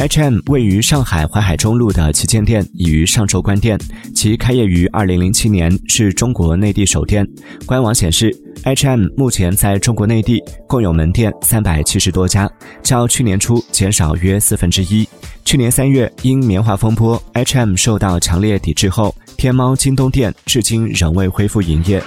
H&M 位于上海淮海中路的旗舰店已于上周关店，其开业于2007年，是中国内地首店。官网显示，H&M 目前在中国内地共有门店三百七十多家，较去年初减少约四分之一。去年三月，因棉花风波，H&M 受到强烈抵制后，天猫、京东店至今仍未恢复营业。